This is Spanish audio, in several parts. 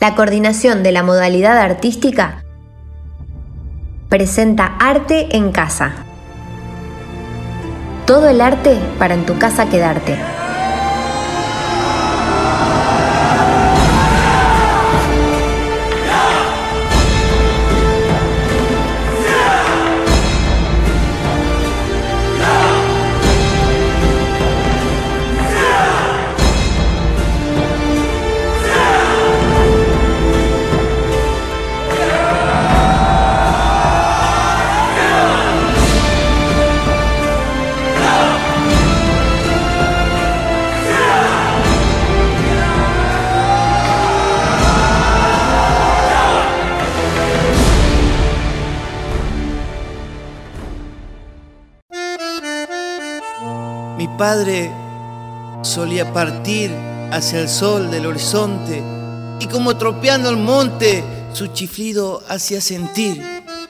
la coordinación de la modalidad artística presenta Arte en Casa. Todo el arte para en tu casa quedarte. Padre solía partir hacia el sol del horizonte y como tropeando el monte su chiflido hacía sentir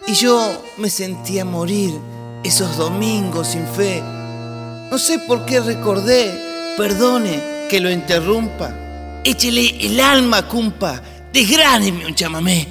y yo me sentía morir esos domingos sin fe. No sé por qué recordé, perdone que lo interrumpa. Échele el alma, cumpa, desgráneme un chamamé.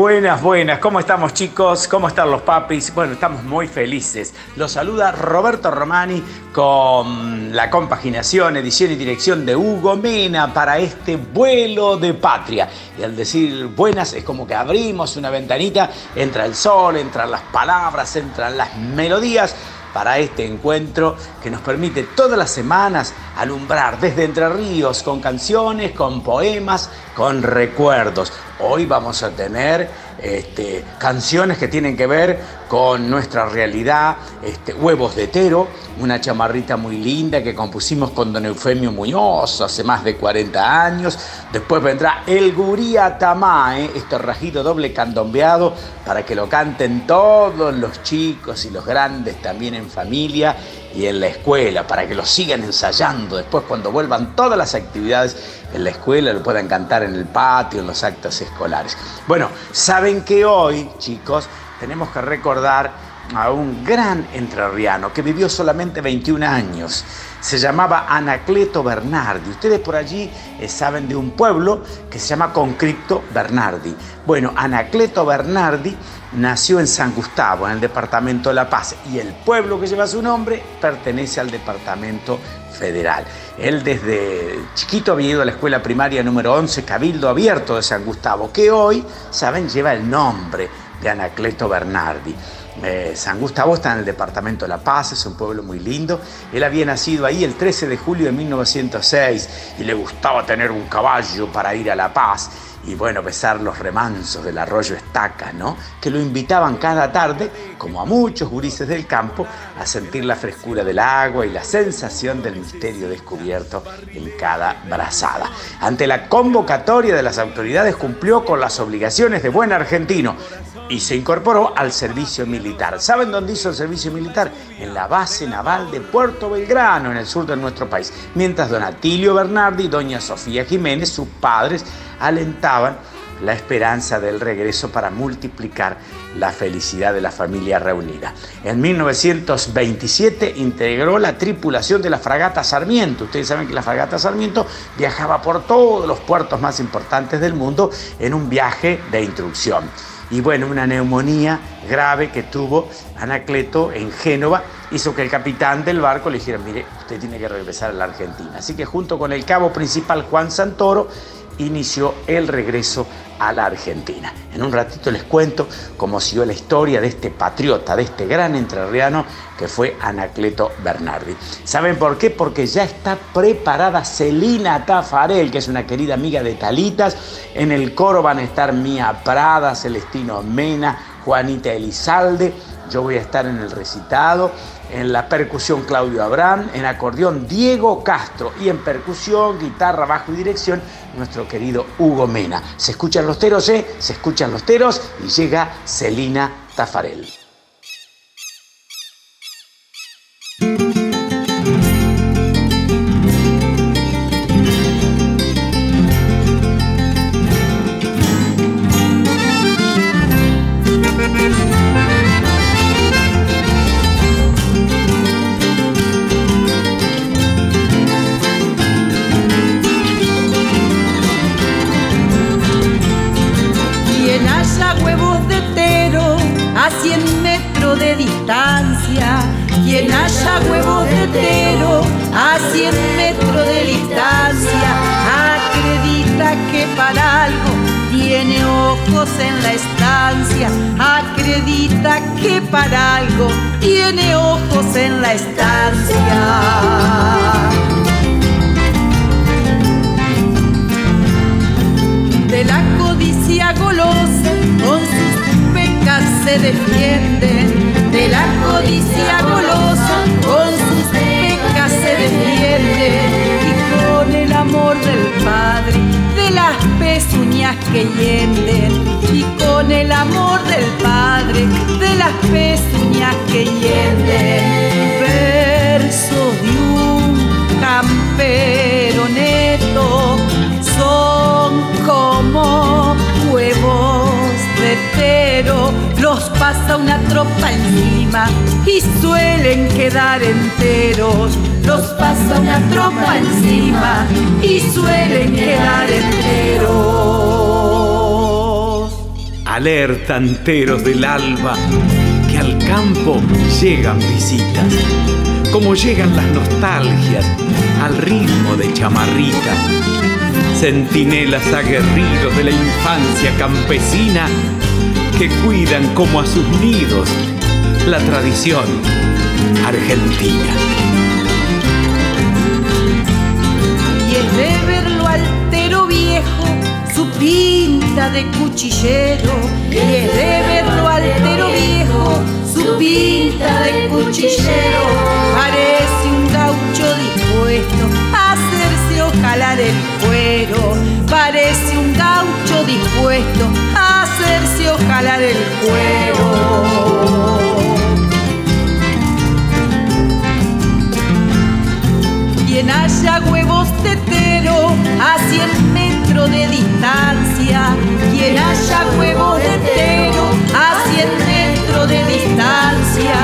Buenas, buenas, ¿cómo estamos chicos? ¿Cómo están los papis? Bueno, estamos muy felices. Los saluda Roberto Romani con la compaginación, edición y dirección de Hugo Mena para este vuelo de patria. Y al decir buenas es como que abrimos una ventanita, entra el sol, entran las palabras, entran las melodías para este encuentro que nos permite todas las semanas alumbrar desde Entre Ríos con canciones, con poemas, con recuerdos Hoy vamos a tener este, canciones que tienen que ver con nuestra realidad, este, Huevos de Tero, una chamarrita muy linda que compusimos con don Eufemio Muñoz hace más de 40 años. Después vendrá El Guría Tamae, este rajido doble candombeado para que lo canten todos los chicos y los grandes también en familia y en la escuela, para que lo sigan ensayando después cuando vuelvan todas las actividades en la escuela, lo puedan cantar en el patio, en los actos escolares. Bueno, saben que hoy, chicos, tenemos que recordar a un gran entrerriano que vivió solamente 21 años. Se llamaba Anacleto Bernardi. Ustedes por allí eh, saben de un pueblo que se llama Concripto Bernardi. Bueno, Anacleto Bernardi nació en San Gustavo, en el departamento de La Paz, y el pueblo que lleva su nombre pertenece al departamento federal. Él desde chiquito había ido a la escuela primaria número 11, Cabildo Abierto de San Gustavo, que hoy, saben, lleva el nombre de Anacleto Bernardi. Eh, San Gustavo está en el departamento de La Paz, es un pueblo muy lindo. Él había nacido ahí el 13 de julio de 1906 y le gustaba tener un caballo para ir a La Paz y bueno, besar los remansos del arroyo Estaca, ¿no? Que lo invitaban cada tarde, como a muchos gurises del campo, a sentir la frescura del agua y la sensación del misterio descubierto en cada brazada. Ante la convocatoria de las autoridades cumplió con las obligaciones de buen argentino y se incorporó al servicio militar. ¿Saben dónde hizo el servicio militar? En la base naval de Puerto Belgrano, en el sur de nuestro país. Mientras don Atilio Bernardi y doña Sofía Jiménez, sus padres, alentaban la esperanza del regreso para multiplicar la felicidad de la familia reunida. En 1927 integró la tripulación de la fragata Sarmiento. Ustedes saben que la fragata Sarmiento viajaba por todos los puertos más importantes del mundo en un viaje de instrucción. Y bueno, una neumonía grave que tuvo Anacleto en Génova hizo que el capitán del barco le dijera, mire, usted tiene que regresar a la Argentina. Así que junto con el cabo principal Juan Santoro, inició el regreso a la Argentina. En un ratito les cuento cómo siguió la historia de este patriota, de este gran entrerriano que fue Anacleto Bernardi. ¿Saben por qué? Porque ya está preparada Celina Tafarel, que es una querida amiga de Talitas. En el coro van a estar Mía Prada, Celestino Mena, Juanita Elizalde. Yo voy a estar en el recitado en la percusión Claudio Abraham, en acordeón Diego Castro y en percusión, guitarra, bajo y dirección nuestro querido Hugo Mena. Se escuchan los teros, ¿eh? Se escuchan los teros y llega Celina Tafarel. En la estancia, acredita que para algo tiene ojos en la estancia. De la codicia golosa, con sus pecas se defienden. De la codicia golosa, con sus pecas se defienden. Y con el amor del Padre las pezuñas que hienden y con el amor del Padre de las pezuñas que hienden. Versos de un campero neto son como huevos de tero, los pasa una tropa encima y suelen quedar enteros los pasa una tropa encima y suelen quedar enteros. Alerta enteros del alba que al campo llegan visitas, como llegan las nostalgias al ritmo de chamarrita. Centinelas aguerridos de la infancia campesina que cuidan como a sus nidos la tradición argentina. Su pinta de cuchillero y es de verlo altero viejo, su pinta de cuchillero parece un gaucho dispuesto a hacerse ojalá el cuero, parece un gaucho dispuesto a hacerse ojalá el cuero. quien haya huevos tetero a cien metros de distancia, quien haya huevos tetero a cien metros de distancia,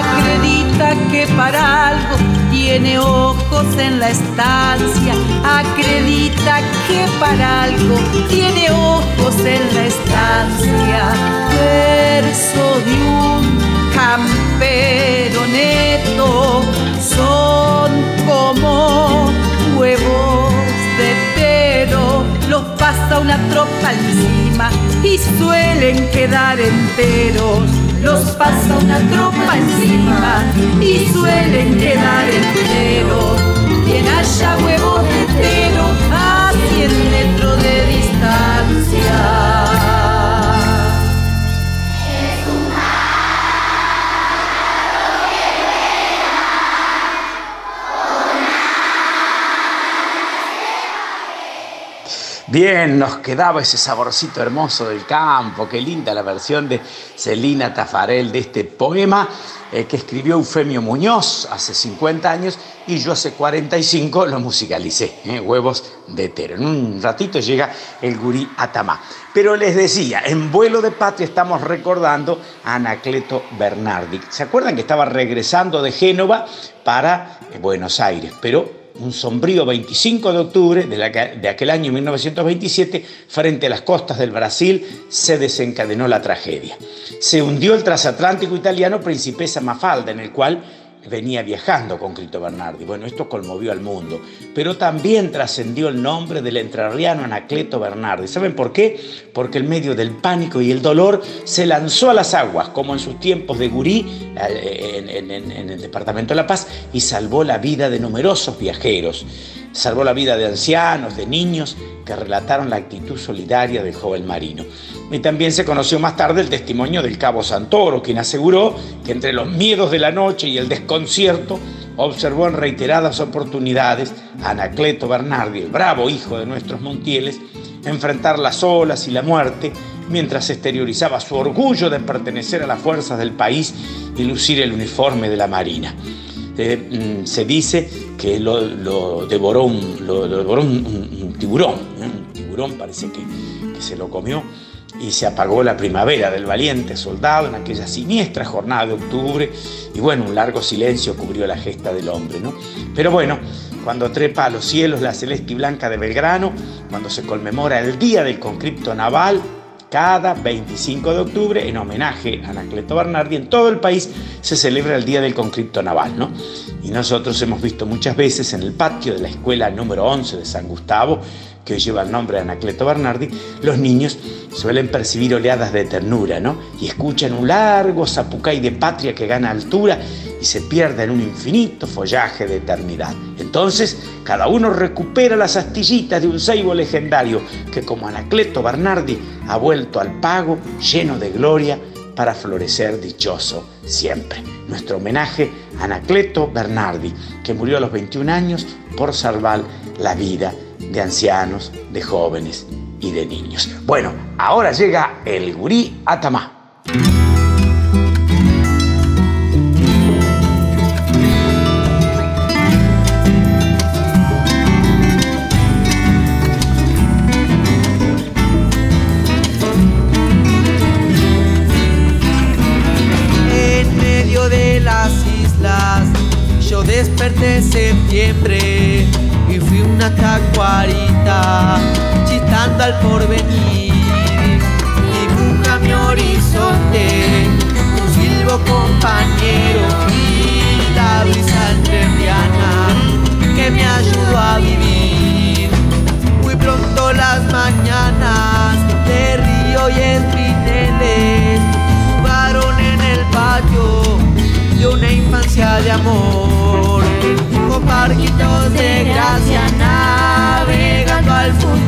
acredita que para algo tiene ojos en la estancia, acredita que para algo tiene ojos en la estancia, verso de un campero neto son como pasa una tropa encima y suelen quedar enteros. Los pasa una tropa encima y suelen quedar enteros. Quien haya huevos de tero Bien, nos quedaba ese saborcito hermoso del campo, qué linda la versión de Celina Tafarel de este poema eh, que escribió Eufemio Muñoz hace 50 años y yo hace 45 lo musicalicé, eh, Huevos de Tero. En un ratito llega el gurí Atamá. Pero les decía, en vuelo de patria estamos recordando a Anacleto Bernardi. ¿Se acuerdan que estaba regresando de Génova para eh, Buenos Aires? Pero un sombrío 25 de octubre de, aquel año 1927, frente a las costas del Brasil, se desencadenó la tragedia. Se hundió el transatlántico italiano Principesa Mafalda, en el cual venía viajando con Cristo Bernardi. Bueno, esto conmovió al mundo, pero también trascendió el nombre del entrerriano Anacleto Bernardi. ¿Saben por qué? Porque en medio del pánico y el dolor se lanzó a las aguas, como en sus tiempos de gurí, en el Departamento de La Paz, y salvó la vida de numerosos viajeros. Salvó la vida de ancianos, de niños, que relataron la actitud solidaria del joven marino. Y también se conoció más tarde el testimonio del cabo Santoro, quien aseguró que entre los miedos de la noche y el desconcierto observó en reiteradas oportunidades a Anacleto Bernardi, el bravo hijo de nuestros Montieles, enfrentar las olas y la muerte mientras exteriorizaba su orgullo de pertenecer a las fuerzas del país y lucir el uniforme de la Marina. Mm, se dice que lo, devoró, un, tiburón, ¿eh? un tiburón parece que, que se lo comió y se apagó la primavera del valiente soldado en aquella siniestra jornada de octubre y bueno, un largo silencio cubrió la gesta del hombre, ¿no? Pero bueno, cuando trepa a los cielos la celeste y blanca de Belgrano, cuando se conmemora el Día del Conscripto Naval, cada 25 de octubre, en homenaje a Anacleto Bernardi, en todo el país se celebra el Día del Conscripto Naval, ¿no? Y nosotros hemos visto muchas veces en el patio de la escuela número 11 de San Gustavo, que lleva el nombre de Anacleto Bernardi, los niños suelen percibir oleadas de ternura, ¿no? Y escuchan un largo zapucay de patria que gana altura y se pierde en un infinito follaje de eternidad. Entonces, cada uno recupera las astillitas de un ceibo legendario que, como Anacleto Bernardi, ha vuelto al pago lleno de gloria para florecer dichoso siempre. Nuestro homenaje a Anacleto Bernardi, que murió a los 21 años por salvar la vida de ancianos, de jóvenes y de niños. Bueno, ahora llega el gurí Atamá. Amor. Con barquitos de gracia navegando al futuro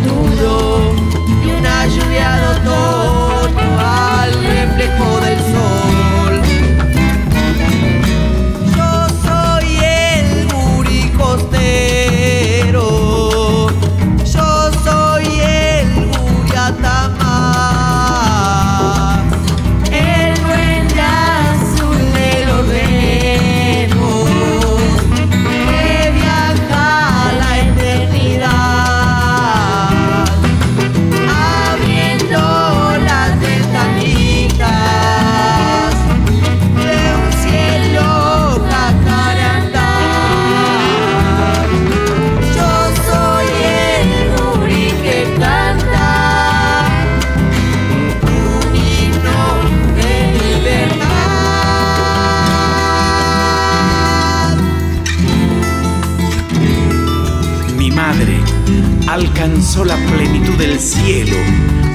la plenitud del cielo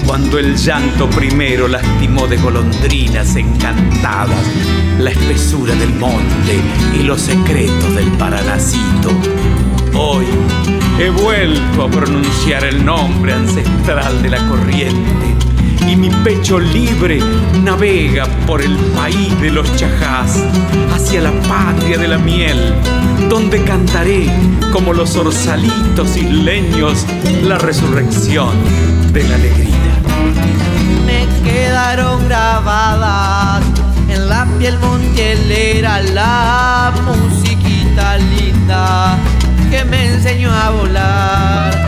cuando el llanto primero lastimó de golondrinas encantadas la espesura del monte y los secretos del Paranacito. Hoy he vuelto a pronunciar el nombre ancestral de la corriente y mi pecho libre navega por el país de los chajás hacia la patria de la miel, donde cantaré como los orzalitos isleños la resurrección de la alegría. Me quedaron grabadas en la piel montielera la musiquita linda que me enseñó a volar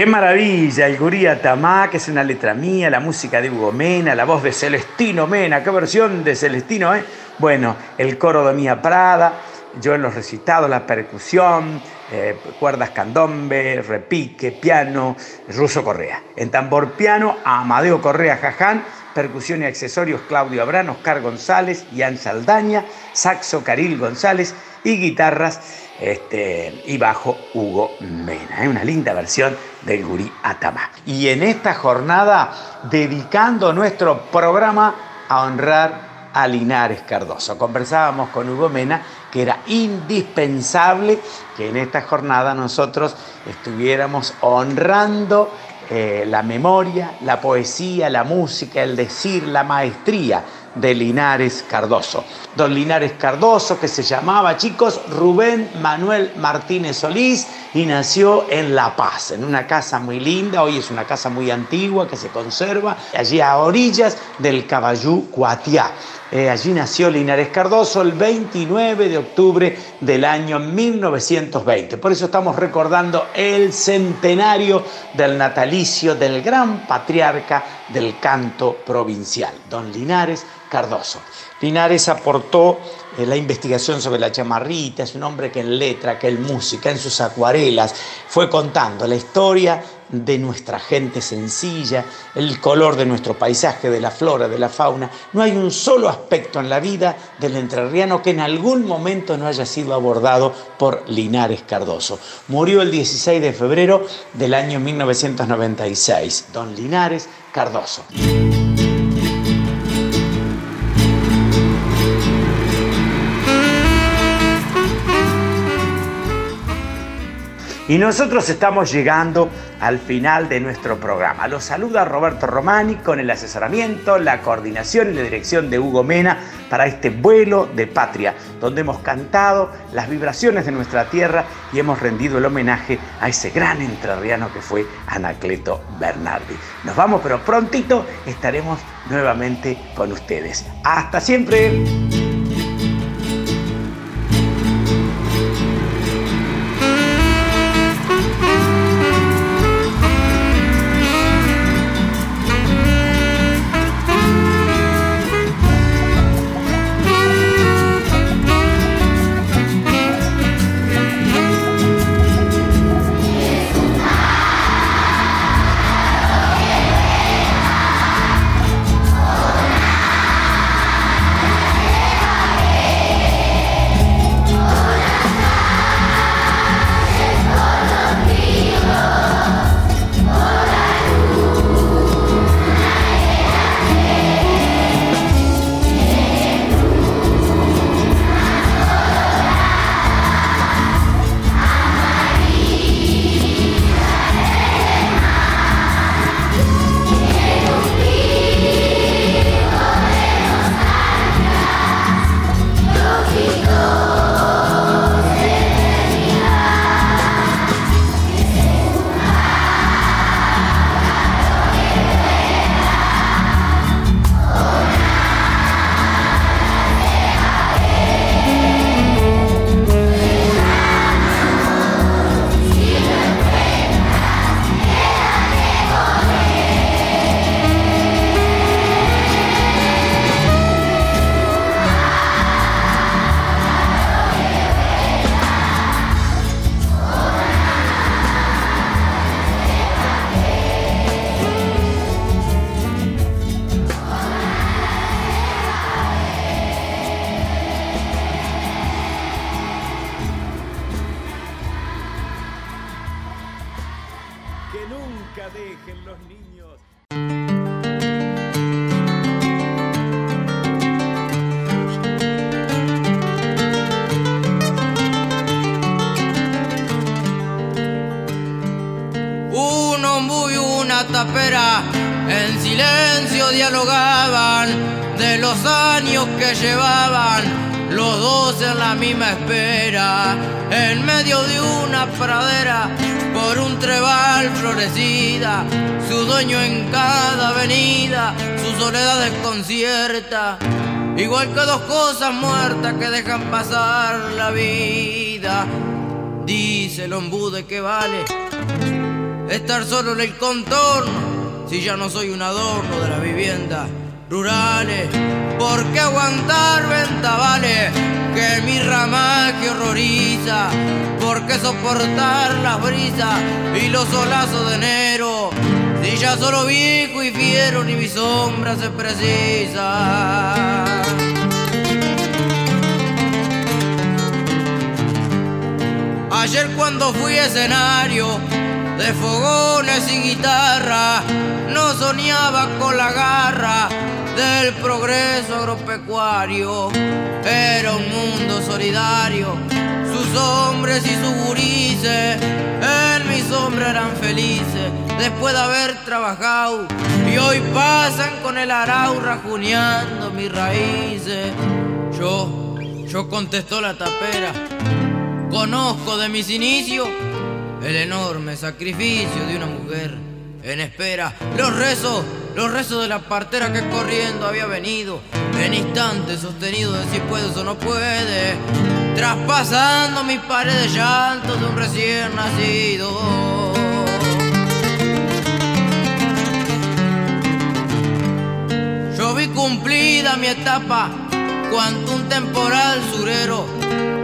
Qué maravilla, el Guría Tamá, que es una letra mía, la música de Hugo Mena, la voz de Celestino Mena, qué versión de Celestino, ¿eh? Bueno, el coro de Mía Prada, yo en los recitados, la percusión, eh, cuerdas candombe, repique, piano, Ruso Correa. En tambor piano, Amadeo Correa Jaján, percusión y accesorios Claudio Abrán, Oscar González, Ian Saldaña, saxo Caril González y guitarras este, y bajo Hugo Mena. Una linda versión del Gurí Atamá. Y en esta jornada, dedicando nuestro programa a honrar a Linares Cardoso. Conversábamos con Hugo Mena que era indispensable que en esta jornada nosotros estuviéramos honrando eh, la memoria, la poesía, la música, el decir, la maestría de Linares Cardoso. Don Linares Cardoso, que se llamaba, chicos, Rubén Manuel Martínez Solís y nació en La Paz, en una casa muy linda, hoy es una casa muy antigua que se conserva, allí a orillas del Caballú Cuatiá. Eh, allí nació Linares Cardoso el 29 de octubre del año 1920. Por eso estamos recordando el centenario del natalicio del gran patriarca del canto provincial, don Linares Cardoso. Linares aportó eh, la investigación sobre la chamarrita, es un hombre que en letra, que en música, en sus acuarelas, fue contando la historia de nuestra gente sencilla, el color de nuestro paisaje, de la flora, de la fauna. No hay un solo aspecto en la vida del entrerriano que en algún momento no haya sido abordado por Linares Cardoso. Murió el 16 de febrero del año 1996, don Linares Cardoso. Y nosotros estamos llegando al final de nuestro programa. Los saluda Roberto Romani con el asesoramiento, la coordinación y la dirección de Hugo Mena para este vuelo de patria, donde hemos cantado las vibraciones de nuestra tierra y hemos rendido el homenaje a ese gran entrerriano que fue Anacleto Bernardi. Nos vamos, pero prontito estaremos nuevamente con ustedes. Hasta siempre. Tapera en silencio dialogaban de los años que llevaban los dos en la misma espera, en medio de una pradera por un trebal florecida, su dueño en cada avenida, su soledad desconcierta, igual que dos cosas muertas que dejan pasar la vida. Dice el ombú de que vale estar solo en el contorno, si ya no soy un adorno de las viviendas rurales. ¿Por qué aguantar ventavales que mi ramaje horroriza? ¿Por qué soportar las brisas y los solazos de enero? Si ya solo viejo y fiero ni mi sombra se precisa. Ayer cuando fui escenario de fogones y guitarra, no soñaba con la garra del progreso agropecuario. Era un mundo solidario, sus hombres y sus gurises, en mi sombra eran felices después de haber trabajado. Y hoy pasan con el arau rajuneando mis raíces. Yo, yo contestó la tapera, conozco de mis inicios el enorme sacrificio de una mujer en espera. Los rezos, los rezos de la partera que corriendo había venido en instante sostenido de si puedes o no puede, traspasando mis paredes llantos de un recién nacido. Yo vi cumplida mi etapa cuando un temporal surero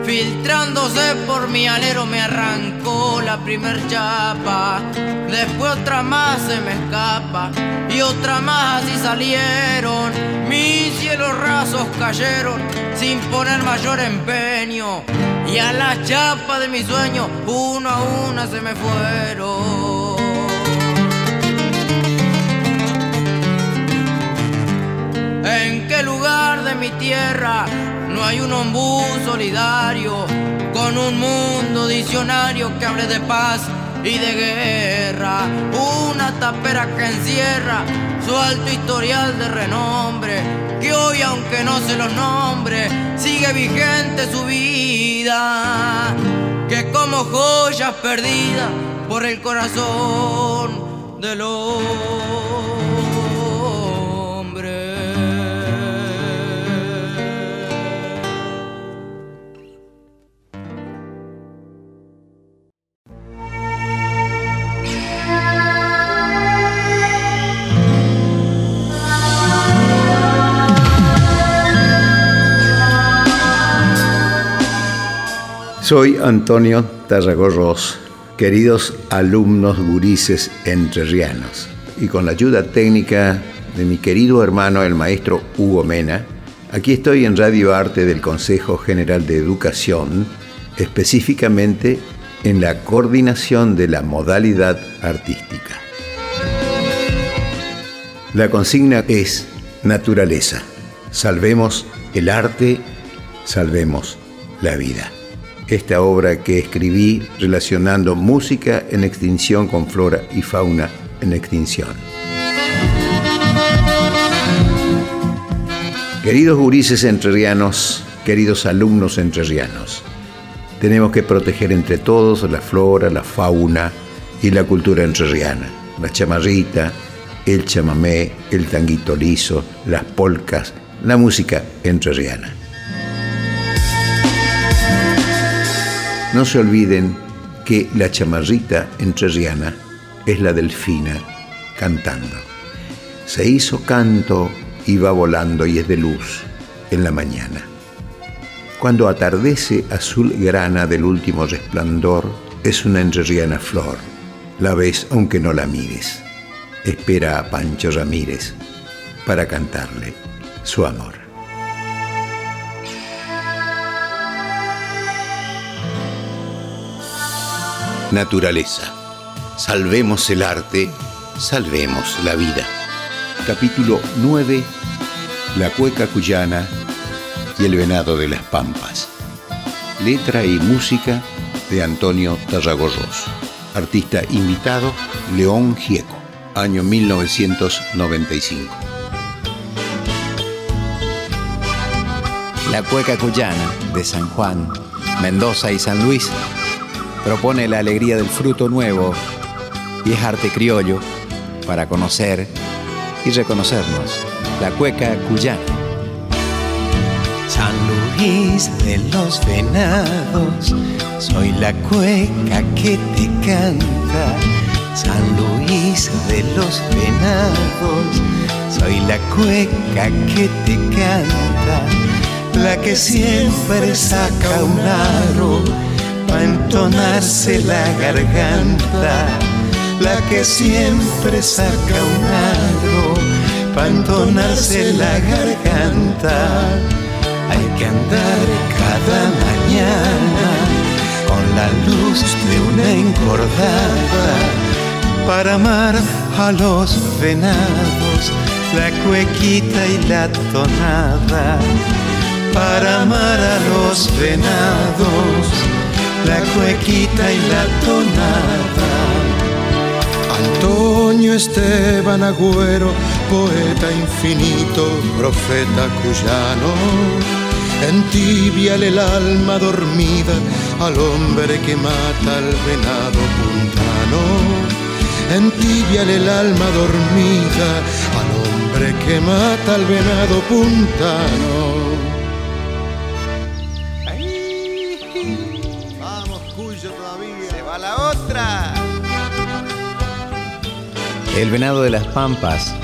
filtrándose por mi alero me arrancó la primer chapa. Después otra más se me escapa y otra más así salieron. Mis cielos rasos cayeron sin poner mayor empeño y a la chapa de mi sueño uno a una se me fueron. ¿En qué lugar de mi tierra no hay un ombú solidario con un mundo diccionario que hable de paz y de guerra? Una tapera que encierra su alto historial de renombre, que hoy aunque no se los nombre, sigue vigente su vida, que como joyas perdidas por el corazón de los Soy Antonio Tarragorros, queridos alumnos gurises entrerrianos, y con la ayuda técnica de mi querido hermano el maestro Hugo Mena, aquí estoy en Radio Arte del Consejo General de Educación, específicamente en la coordinación de la modalidad artística. La consigna es naturaleza. Salvemos el arte, salvemos la vida esta obra que escribí relacionando música en extinción con flora y fauna en extinción. Queridos gurises entrerrianos, queridos alumnos entrerrianos, tenemos que proteger entre todos la flora, la fauna y la cultura entrerriana, la chamarrita, el chamamé, el tanguito liso, las polcas, la música entrerriana. No se olviden que la chamarrita entrerriana es la delfina cantando. Se hizo canto y va volando y es de luz en la mañana. Cuando atardece azul grana del último resplandor, es una entrerriana flor. La ves aunque no la mires. Espera a Pancho Ramírez para cantarle su amor. Naturaleza. Salvemos el arte, salvemos la vida. Capítulo 9. La cueca cuyana y el venado de las pampas. Letra y música de Antonio Tarragorros. Artista invitado, León Gieco. Año 1995. La cueca cuyana de San Juan, Mendoza y San Luis propone la alegría del fruto nuevo y es arte criollo para conocer y reconocernos. La cueca cuyana. San Luis de los venados, soy la cueca que te canta. San Luis de los venados, soy la cueca que te canta. La que siempre saca un aro para entonarse la garganta la que siempre saca un para entonarse la garganta. Hay que andar cada mañana con la luz de una encordada para amar a los venados, la cuequita y la tonada. Para amar a los venados, la cuequita y la tonada. Antonio Esteban Agüero, poeta infinito, profeta cuyano, entibiale el alma dormida al hombre que mata al venado puntano. Entibiale el alma dormida al hombre que mata al venado puntano. El venado de las pampas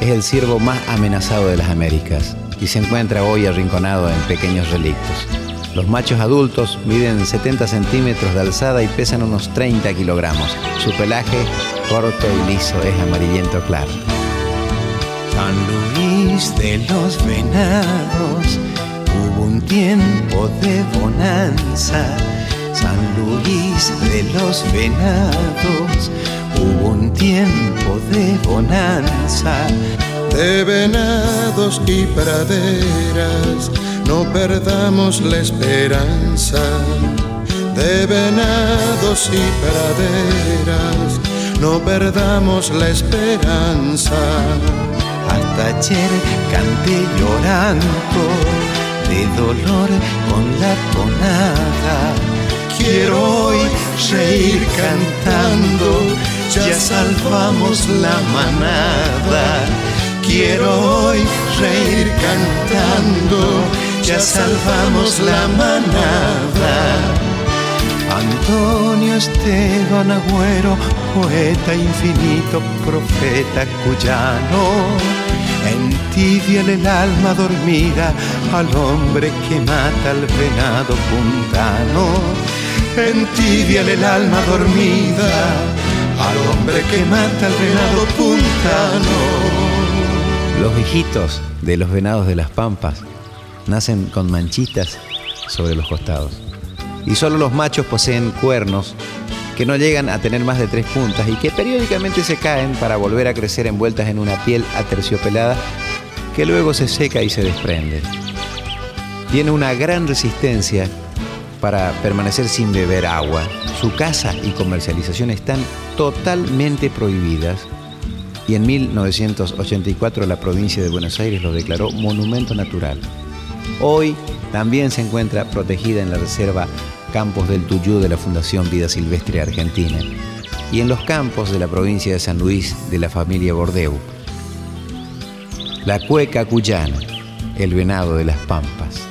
es el ciervo más amenazado de las Américas y se encuentra hoy arrinconado en pequeños relictos. Los machos adultos miden 70 centímetros de alzada y pesan unos 30 kilogramos. Su pelaje, corto y liso, es amarillento claro. San Luis de los venados, hubo un tiempo de bonanza. San Luis de los venados, hubo un tiempo de bonanza. De venados y praderas, no perdamos la esperanza. De venados y praderas, no perdamos la esperanza. Hasta ayer canté llorando de dolor con la tonada. Quiero hoy reír cantando, ya salvamos la manada. Quiero hoy reír cantando, ya salvamos la manada. Antonio Esteban Agüero, poeta infinito, profeta cuyano. Entibiale el alma dormida al hombre que mata al venado puntano. Entibiale el alma dormida al hombre que mata al venado puntano. Los viejitos de los venados de las pampas nacen con manchitas sobre los costados. Y solo los machos poseen cuernos que no llegan a tener más de tres puntas y que periódicamente se caen para volver a crecer envueltas en una piel aterciopelada que luego se seca y se desprende. Tiene una gran resistencia para permanecer sin beber agua. Su caza y comercialización están totalmente prohibidas y en 1984 la provincia de Buenos Aires lo declaró monumento natural. Hoy también se encuentra protegida en la reserva Campos del Tuyú de la Fundación Vida Silvestre Argentina y en los campos de la provincia de San Luis de la familia Bordeu. La cueca cuyana, el venado de las pampas.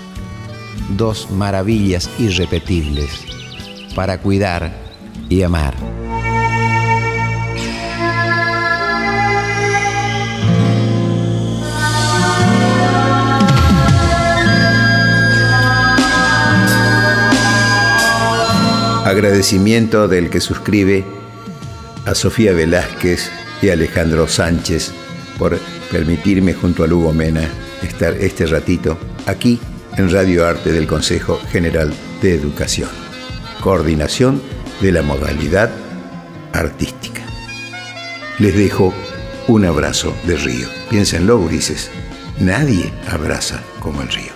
Dos maravillas irrepetibles para cuidar y amar. Agradecimiento del que suscribe a Sofía Velázquez y Alejandro Sánchez por permitirme junto a Lugo Mena estar este ratito aquí en Radio Arte del Consejo General de Educación. Coordinación de la modalidad artística. Les dejo un abrazo de río. Piénsenlo, gurises. Nadie abraza como el río.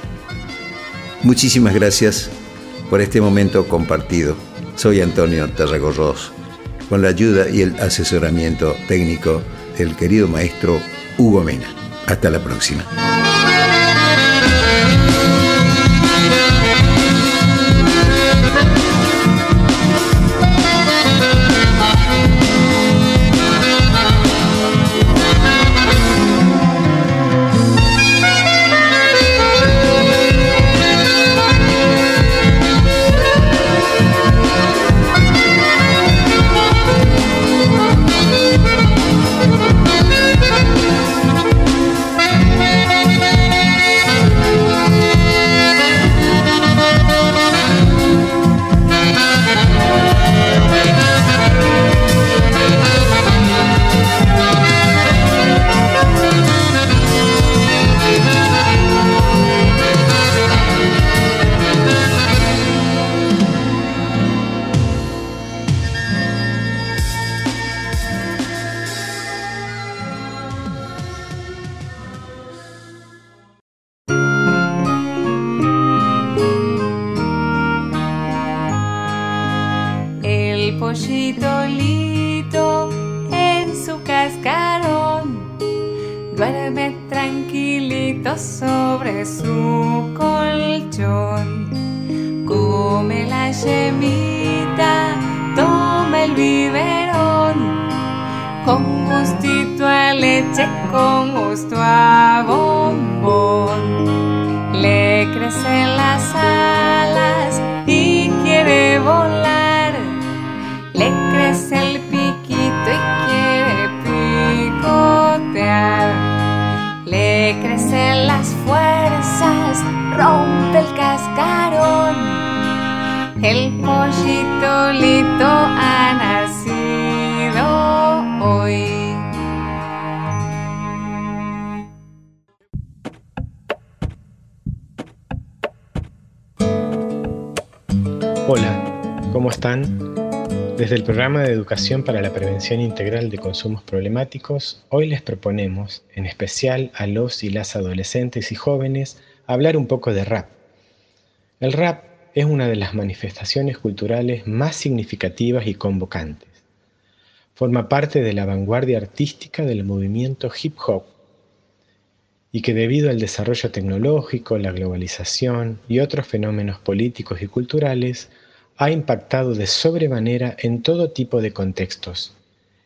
Muchísimas gracias por este momento compartido. Soy Antonio Tarragorros, con la ayuda y el asesoramiento técnico del querido maestro Hugo Mena. Hasta la próxima. Para la Prevención Integral de Consumos Problemáticos, hoy les proponemos, en especial a los y las adolescentes y jóvenes, hablar un poco de rap. El rap es una de las manifestaciones culturales más significativas y convocantes. Forma parte de la vanguardia artística del movimiento hip hop y que debido al desarrollo tecnológico, la globalización y otros fenómenos políticos y culturales, ha impactado de sobremanera en todo tipo de contextos,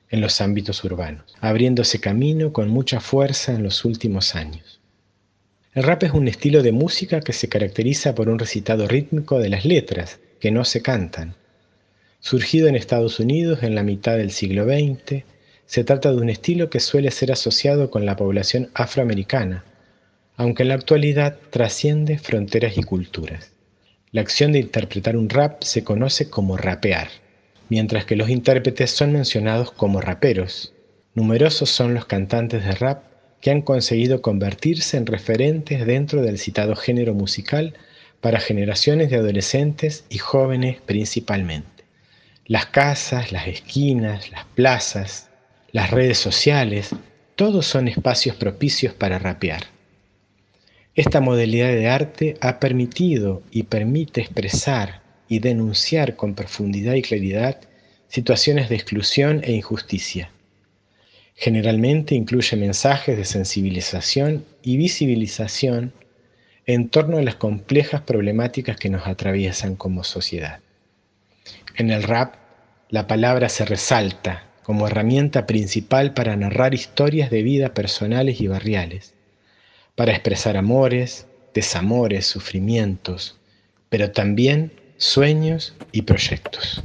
en los ámbitos urbanos, abriéndose camino con mucha fuerza en los últimos años. El rap es un estilo de música que se caracteriza por un recitado rítmico de las letras, que no se cantan. Surgido en Estados Unidos en la mitad del siglo XX, se trata de un estilo que suele ser asociado con la población afroamericana, aunque en la actualidad trasciende fronteras y culturas. La acción de interpretar un rap se conoce como rapear, mientras que los intérpretes son mencionados como raperos. Numerosos son los cantantes de rap que han conseguido convertirse en referentes dentro del citado género musical para generaciones de adolescentes y jóvenes principalmente. Las casas, las esquinas, las plazas, las redes sociales, todos son espacios propicios para rapear. Esta modalidad de arte ha permitido y permite expresar y denunciar con profundidad y claridad situaciones de exclusión e injusticia. Generalmente incluye mensajes de sensibilización y visibilización en torno a las complejas problemáticas que nos atraviesan como sociedad. En el rap, la palabra se resalta como herramienta principal para narrar historias de vida personales y barriales, para expresar amores, desamores, sufrimientos, pero también sueños y proyectos.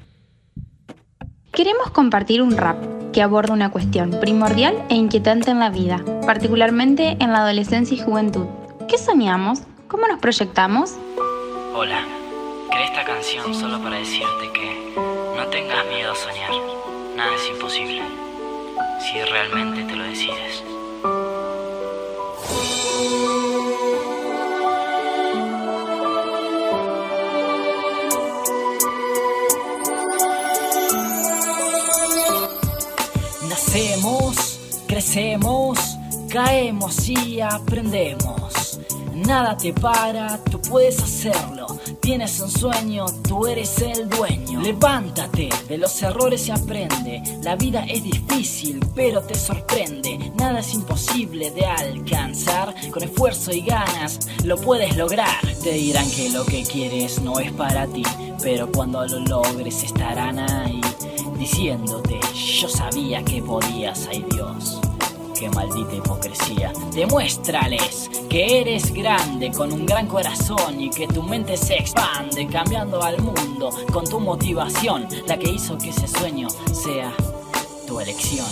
Queremos compartir un rap que aborda una cuestión primordial e inquietante en la vida, particularmente en la adolescencia y juventud. ¿Qué soñamos? ¿Cómo nos proyectamos? Hola, creé esta canción solo para decirte que no tengas miedo a soñar, nada es imposible, si realmente te lo decides. Crecemos, caemos y aprendemos. Nada te para, tú puedes hacerlo. Tienes un sueño, tú eres el dueño. Levántate, de los errores se aprende. La vida es difícil, pero te sorprende. Nada es imposible de alcanzar. Con esfuerzo y ganas lo puedes lograr. Te dirán que lo que quieres no es para ti, pero cuando lo logres estarán ahí diciéndote, yo sabía que podías, ay Dios. Qué maldita hipocresía. Demuéstrales que eres grande con un gran corazón y que tu mente se expande cambiando al mundo con tu motivación, la que hizo que ese sueño sea tu elección.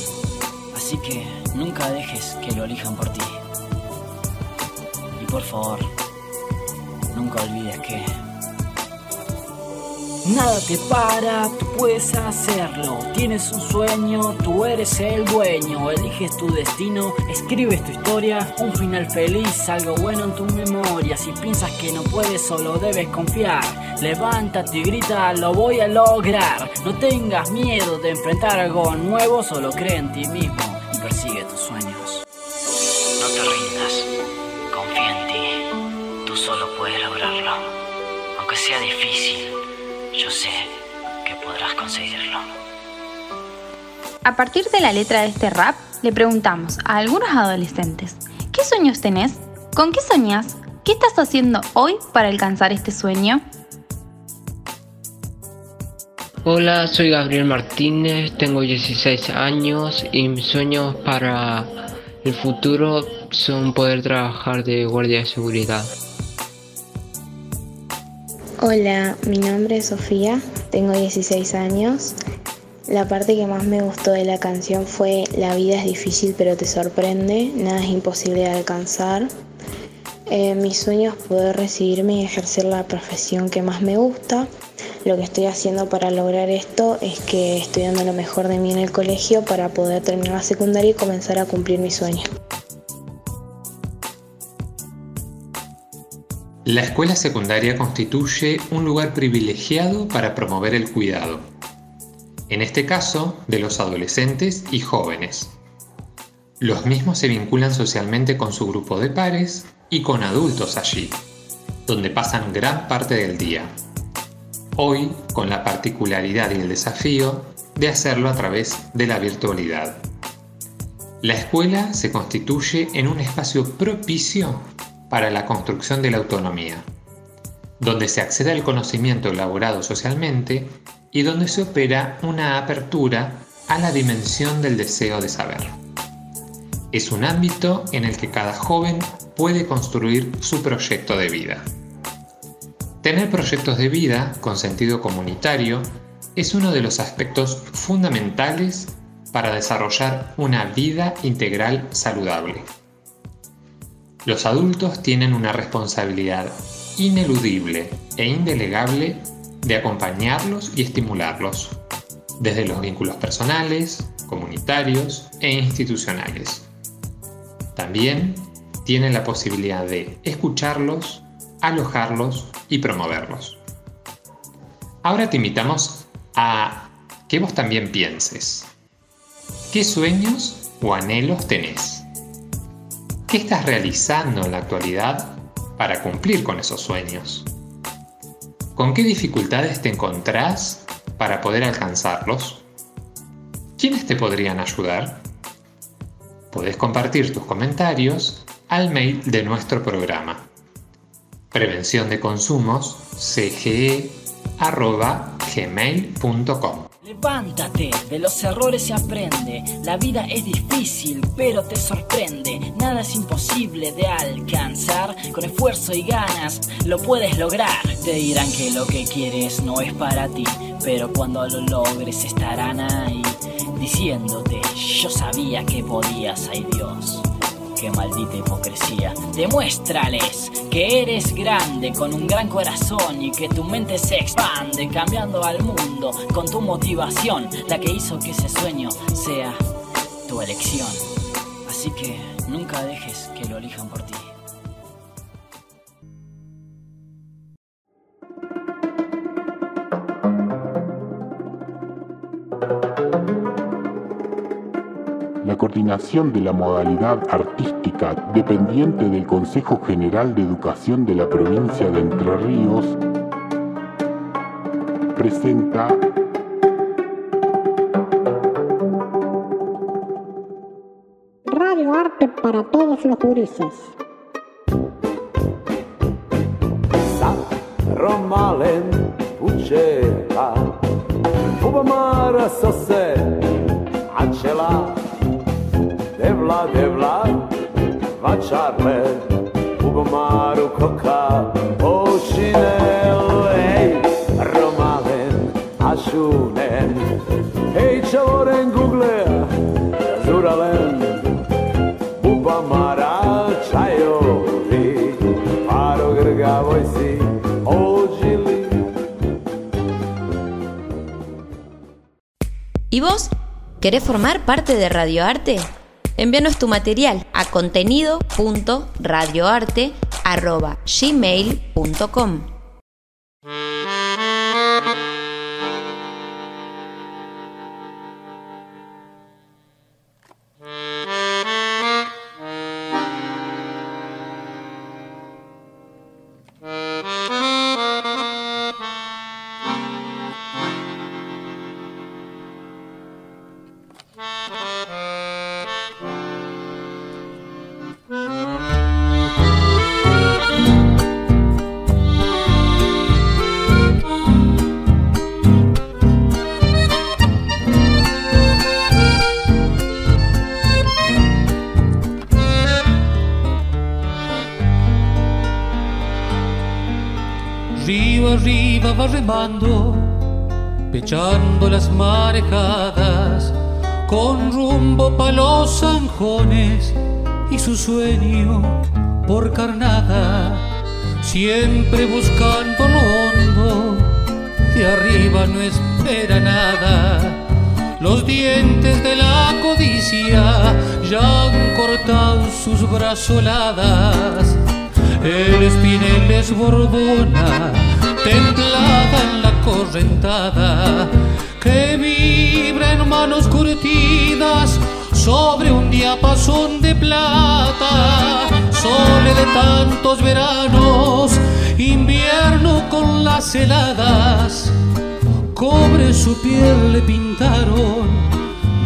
Así que nunca dejes que lo elijan por ti. Y por favor, nunca olvides que Nada te para, tú puedes hacerlo. Tienes un sueño, tú eres el dueño. Eliges tu destino, escribes tu historia. Un final feliz, algo bueno en tu memoria. Si piensas que no puedes, solo debes confiar. Levántate y grita, lo voy a lograr. No tengas miedo de enfrentar algo nuevo, solo cree en ti mismo y persigue tus sueños. No te rindas, confía en ti. Tú solo puedes lograrlo. Aunque sea difícil. Conseguirlo. A partir de la letra de este rap, le preguntamos a algunos adolescentes, ¿qué sueños tenés? ¿Con qué soñás? ¿Qué estás haciendo hoy para alcanzar este sueño? Hola, soy Gabriel Martínez, tengo 16 años y mis sueños para el futuro son poder trabajar de guardia de seguridad. Hola, mi nombre es Sofía, tengo 16 años. La parte que más me gustó de la canción fue La vida es difícil pero te sorprende, nada es imposible de alcanzar. Eh, mi sueño es poder recibirme y ejercer la profesión que más me gusta. Lo que estoy haciendo para lograr esto es que estoy dando lo mejor de mí en el colegio para poder terminar la secundaria y comenzar a cumplir mi sueño. La escuela secundaria constituye un lugar privilegiado para promover el cuidado, en este caso de los adolescentes y jóvenes. Los mismos se vinculan socialmente con su grupo de pares y con adultos allí, donde pasan gran parte del día. Hoy con la particularidad y el desafío de hacerlo a través de la virtualidad. La escuela se constituye en un espacio propicio para la construcción de la autonomía, donde se accede al conocimiento elaborado socialmente y donde se opera una apertura a la dimensión del deseo de saber. Es un ámbito en el que cada joven puede construir su proyecto de vida. Tener proyectos de vida con sentido comunitario es uno de los aspectos fundamentales para desarrollar una vida integral saludable. Los adultos tienen una responsabilidad ineludible e indelegable de acompañarlos y estimularlos, desde los vínculos personales, comunitarios e institucionales. También tienen la posibilidad de escucharlos, alojarlos y promoverlos. Ahora te invitamos a que vos también pienses. ¿Qué sueños o anhelos tenés? ¿Qué estás realizando en la actualidad para cumplir con esos sueños? ¿Con qué dificultades te encontrás para poder alcanzarlos? ¿Quiénes te podrían ayudar? Podés compartir tus comentarios al mail de nuestro programa. Prevención de consumos cge.gmail.com Levántate, de los errores se aprende. La vida es difícil, pero te sorprende. Nada es imposible de alcanzar. Con esfuerzo y ganas lo puedes lograr. Te dirán que lo que quieres no es para ti, pero cuando lo logres estarán ahí diciéndote, yo sabía que podías, ay Dios maldita hipocresía. Demuéstrales que eres grande con un gran corazón y que tu mente se expande cambiando al mundo con tu motivación, la que hizo que ese sueño sea tu elección. Así que nunca dejes que lo elijan por ti. Coordinación de la modalidad artística dependiente del Consejo General de Educación de la provincia de Entre Ríos, presenta Radio Arte para todos los gurises. Sose Devla devla Vačarle Ubamaru koka Ošinel Romalen Ašunen Hej čavoren Google Zuralen Ubamara Čajovi Paro grga vojsi Ožili ¿Y vos? ¿Querés formar parte de Radioarte? Envíanos tu material a contenido.radioarte.gmail.com pechando las marejadas, con rumbo pa' los zanjones y su sueño por carnada, siempre buscando lo hondo, de arriba no espera nada. Los dientes de la codicia ya han cortado sus brazoladas. El espinel desbordona, templada en la correntada, que vibra en manos curtidas sobre un diapasón de plata. Sole de tantos veranos, invierno con las heladas, cobre su piel le pintaron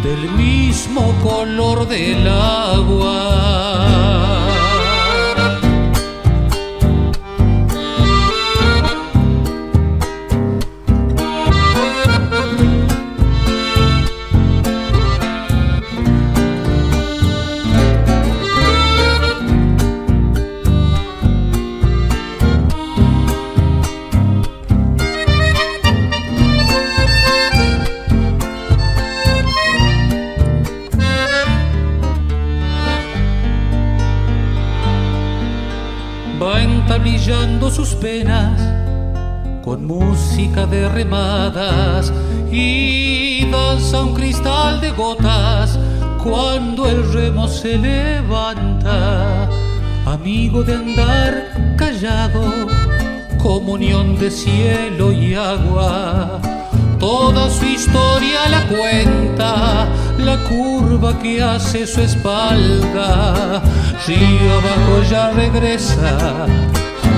del mismo color del agua. Música de remadas y danza un cristal de gotas cuando el remo se levanta, amigo de andar callado, comunión de cielo y agua. Toda su historia la cuenta, la curva que hace su espalda. Río abajo ya regresa,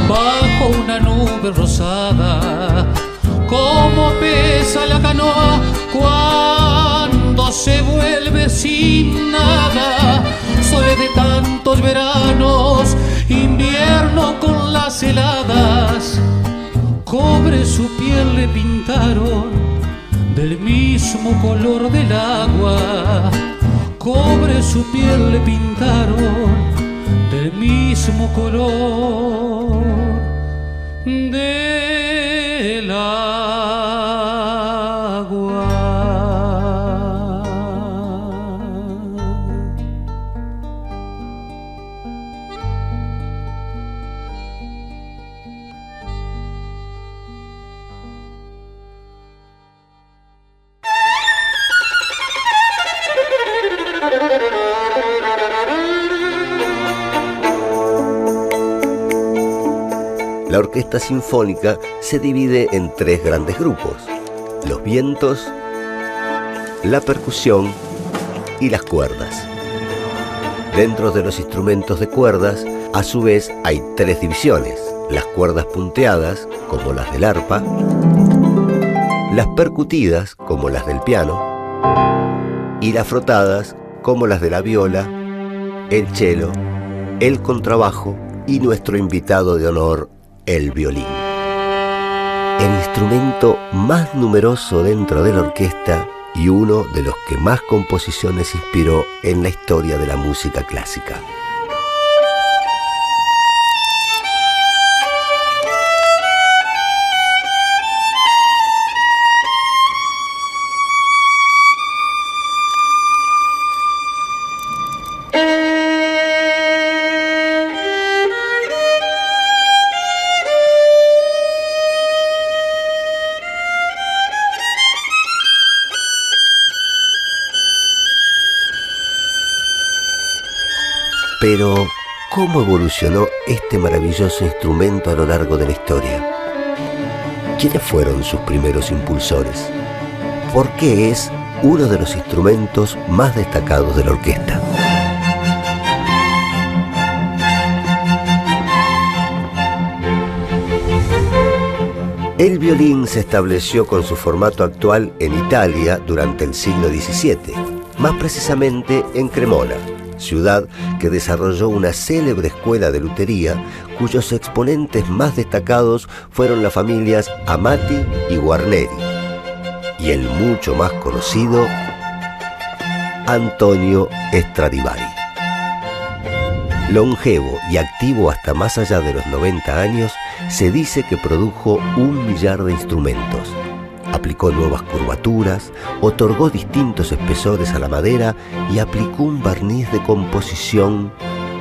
bajo una nube rosada. Como pesa la canoa cuando se vuelve sin nada. Sole de tantos veranos, invierno con las heladas. Cobre su piel le pintaron del mismo color del agua. Cobre su piel le pintaron del mismo color del agua. Orquesta sinfónica se divide en tres grandes grupos, los vientos, la percusión y las cuerdas. Dentro de los instrumentos de cuerdas, a su vez hay tres divisiones, las cuerdas punteadas, como las del arpa, las percutidas, como las del piano, y las frotadas, como las de la viola, el cello, el contrabajo y nuestro invitado de honor, el violín. El instrumento más numeroso dentro de la orquesta y uno de los que más composiciones inspiró en la historia de la música clásica. ¿Cómo evolucionó este maravilloso instrumento a lo largo de la historia? ¿Quiénes fueron sus primeros impulsores? ¿Por qué es uno de los instrumentos más destacados de la orquesta? El violín se estableció con su formato actual en Italia durante el siglo XVII, más precisamente en Cremona, ciudad que desarrolló una célebre escuela de lutería cuyos exponentes más destacados fueron las familias Amati y Guarneri, y el mucho más conocido Antonio Stradivari. Longevo y activo hasta más allá de los 90 años, se dice que produjo un millar de instrumentos, aplicó nuevas curvaturas, otorgó distintos espesores a la madera y aplicó un barniz de composición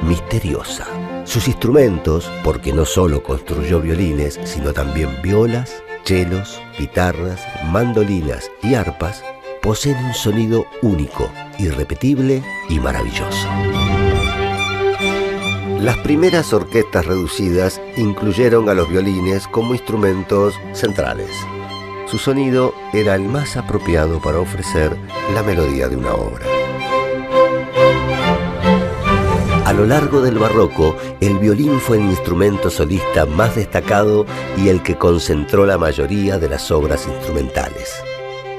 misteriosa. Sus instrumentos, porque no solo construyó violines, sino también violas, chelos, guitarras, mandolinas y arpas, poseen un sonido único, irrepetible y maravilloso. Las primeras orquestas reducidas incluyeron a los violines como instrumentos centrales. Su sonido era el más apropiado para ofrecer la melodía de una obra. A lo largo del barroco, el violín fue el instrumento solista más destacado y el que concentró la mayoría de las obras instrumentales.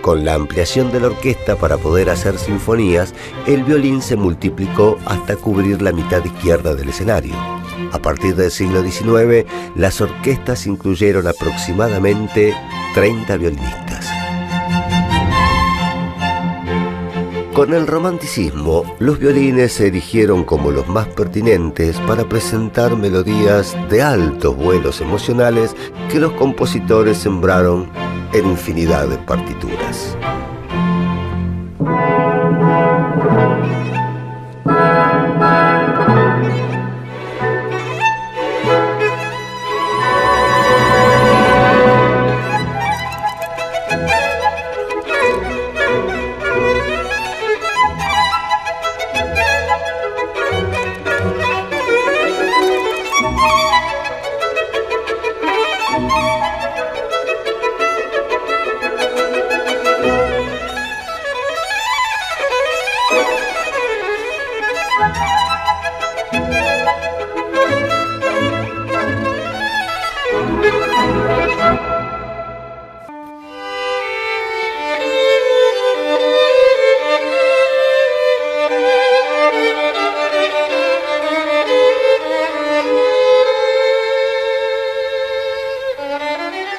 Con la ampliación de la orquesta para poder hacer sinfonías, el violín se multiplicó hasta cubrir la mitad izquierda del escenario. A partir del siglo XIX, las orquestas incluyeron aproximadamente 30 violinistas. Con el romanticismo, los violines se erigieron como los más pertinentes para presentar melodías de altos vuelos emocionales que los compositores sembraron en infinidad de partituras.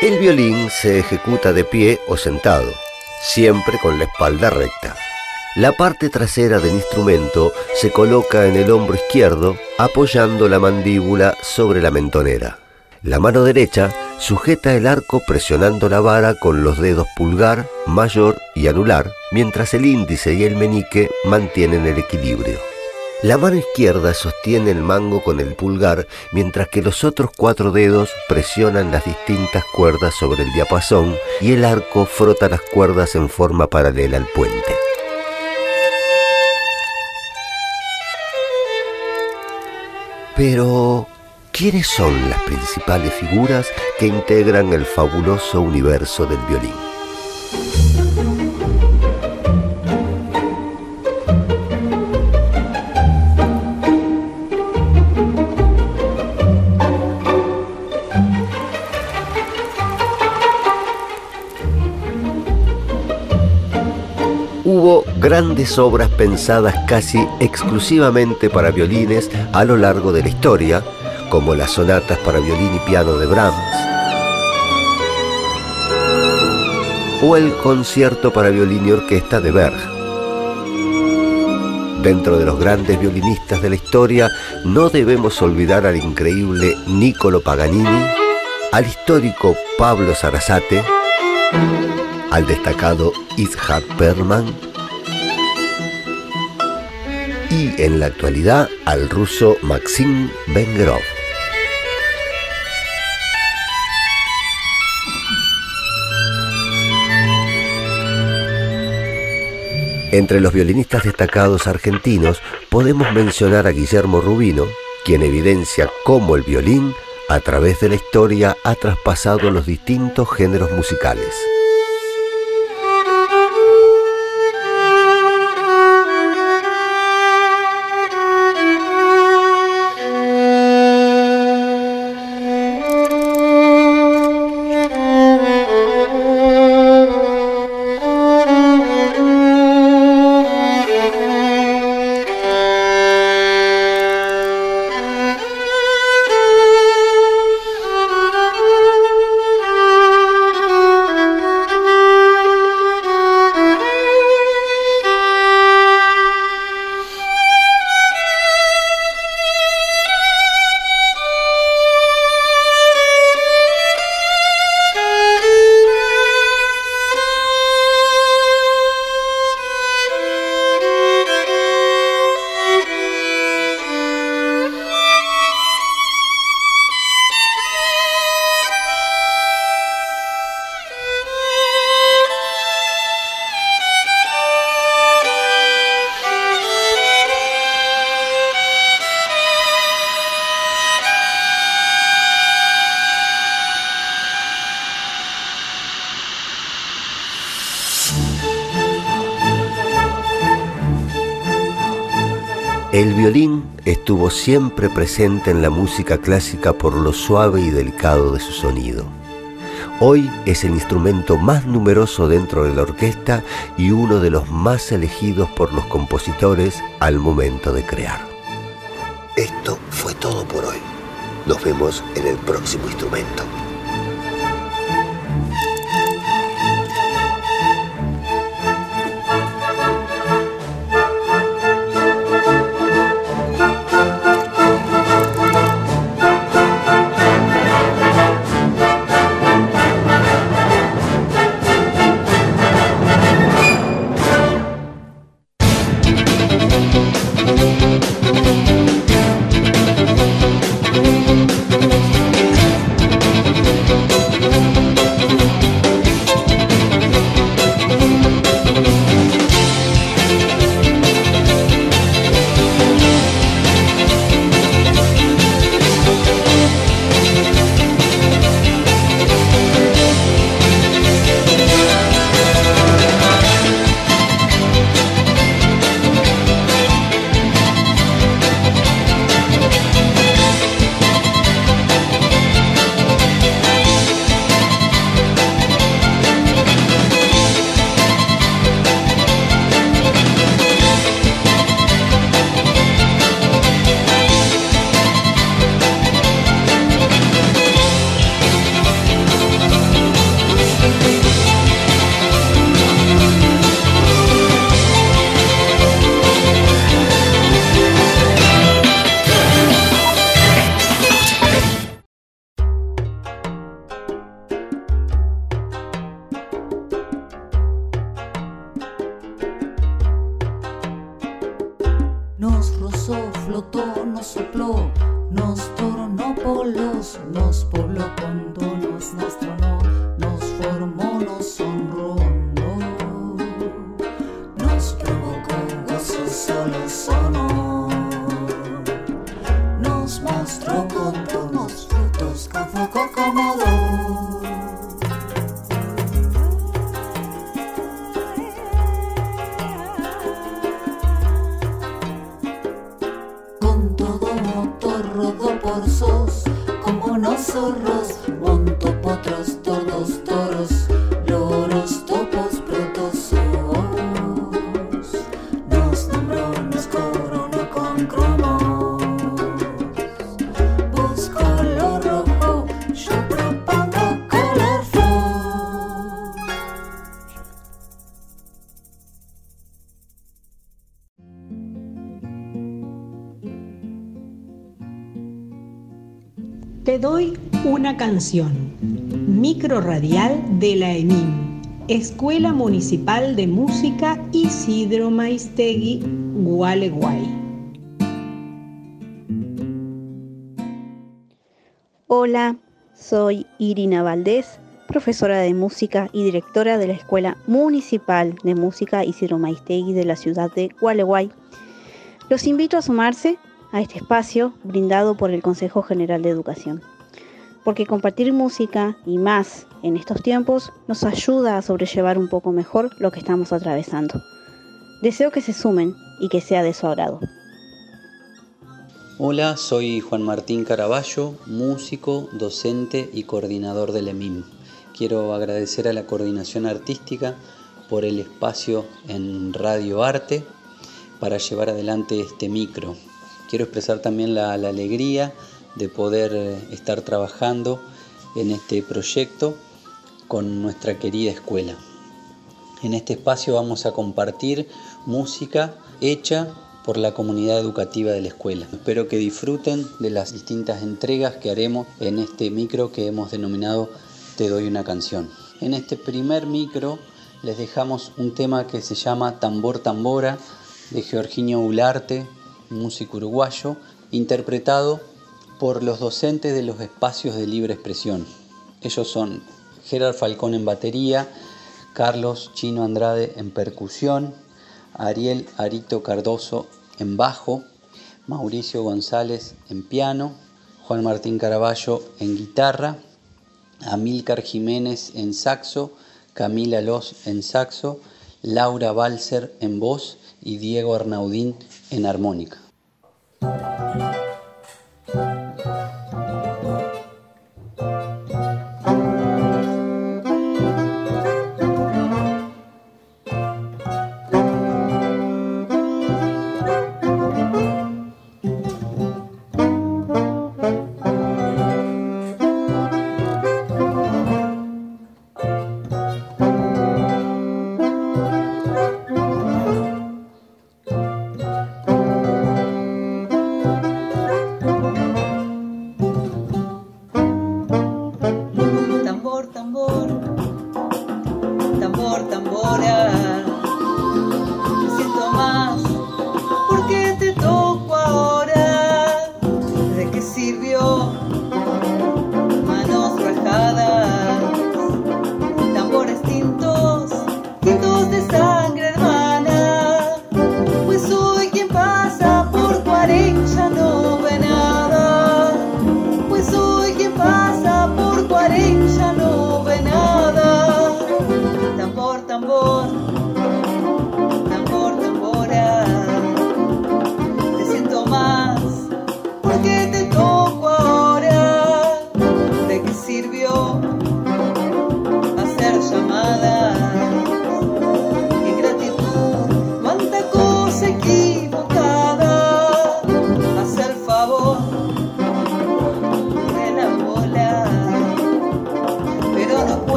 El violín se ejecuta de pie o sentado, siempre con la espalda recta. La parte trasera del instrumento se coloca en el hombro izquierdo apoyando la mandíbula sobre la mentonera. La mano derecha sujeta el arco presionando la vara con los dedos pulgar, mayor y anular, mientras el índice y el meñique mantienen el equilibrio. La mano izquierda sostiene el mango con el pulgar, mientras que los otros cuatro dedos presionan las distintas cuerdas sobre el diapasón y el arco frota las cuerdas en forma paralela al puente. Pero, ¿quiénes son las principales figuras que integran el fabuloso universo del violín? Grandes obras pensadas casi exclusivamente para violines a lo largo de la historia, como las sonatas para violín y piano de Brahms, o el concierto para violín y orquesta de Berg. Dentro de los grandes violinistas de la historia, no debemos olvidar al increíble Niccolo Paganini, al histórico Pablo Sarasate, al destacado Itzhak Perman y en la actualidad al ruso Maxim Vengerov. Entre los violinistas destacados argentinos podemos mencionar a Guillermo Rubino, quien evidencia cómo el violín, a través de la historia, ha traspasado los distintos géneros musicales. Siempre presente en la música clásica por lo suave y delicado de su sonido. Hoy es el instrumento más numeroso dentro de la orquesta y uno de los más elegidos por los compositores al momento de crear. Esto fue todo por hoy. Nos vemos en el próximo instrumento. Doy una canción. Micro radial de la EMIM, Escuela Municipal de Música Isidro Maistegui, Gualeguay. Hola, soy Irina Valdés, profesora de música y directora de la Escuela Municipal de Música Isidro Maistegui de la ciudad de Gualeguay. Los invito a sumarse a este espacio brindado por el Consejo General de Educación, porque compartir música y más en estos tiempos nos ayuda a sobrellevar un poco mejor lo que estamos atravesando. Deseo que se sumen y que sea de su agrado. Hola, soy Juan Martín Caraballo, músico, docente y coordinador del EMIM. Quiero agradecer a la coordinación artística por el espacio en Radio Arte para llevar adelante este micro. Quiero expresar también la, alegría de poder eh, estar trabajando en este proyecto con nuestra querida escuela. En este espacio vamos a compartir música hecha por la comunidad educativa de la escuela. Espero que disfruten de las distintas entregas que haremos en este micro que hemos denominado Te doy una canción. En este primer micro les dejamos un tema que se llama Tambor Tambora de Georginio Ularte, músico uruguayo, interpretado por los docentes de los espacios de libre expresión. Ellos son Gerard Falcón en batería, Carlos Chino Andrade en percusión, Ariel Arito Cardoso en bajo, Mauricio González en piano, Juan Martín Caraballo en guitarra, Amílcar Jiménez en saxo, Camila Los en saxo, Laura Balser en voz y Diego Arnaudín en armónica.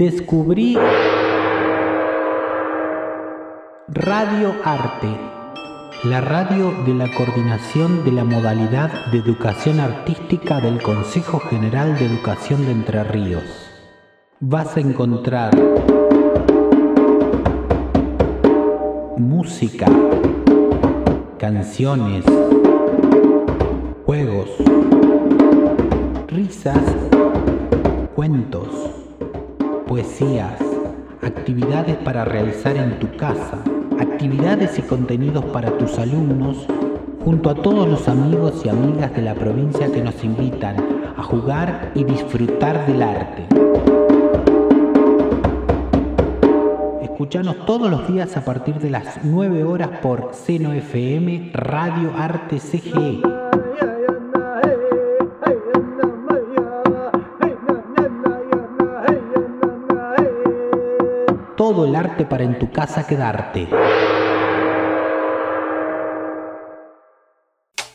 Descubrí Radio Arte, la radio de la coordinación de la modalidad de educación artística del Consejo General de Educación de Entre Ríos. Vas a encontrar música, canciones, juegos, risas, cuentos, poesías, actividades para realizar en tu casa, actividades y contenidos para tus alumnos, junto a todos los amigos y amigas de la provincia que nos invitan a jugar y disfrutar del arte. Escuchanos todos los días a partir de las 9 horas por Seno FM Radio Arte CGE. El arte para en tu casa quedarte.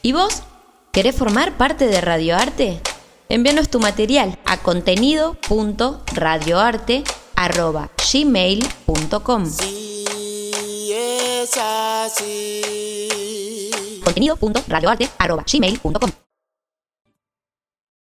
¿Y vos? ¿Querés formar parte de Radioarte? Envíanos tu material a contenido.radioarte.gmail.com Contenido.radioarte.gmail.com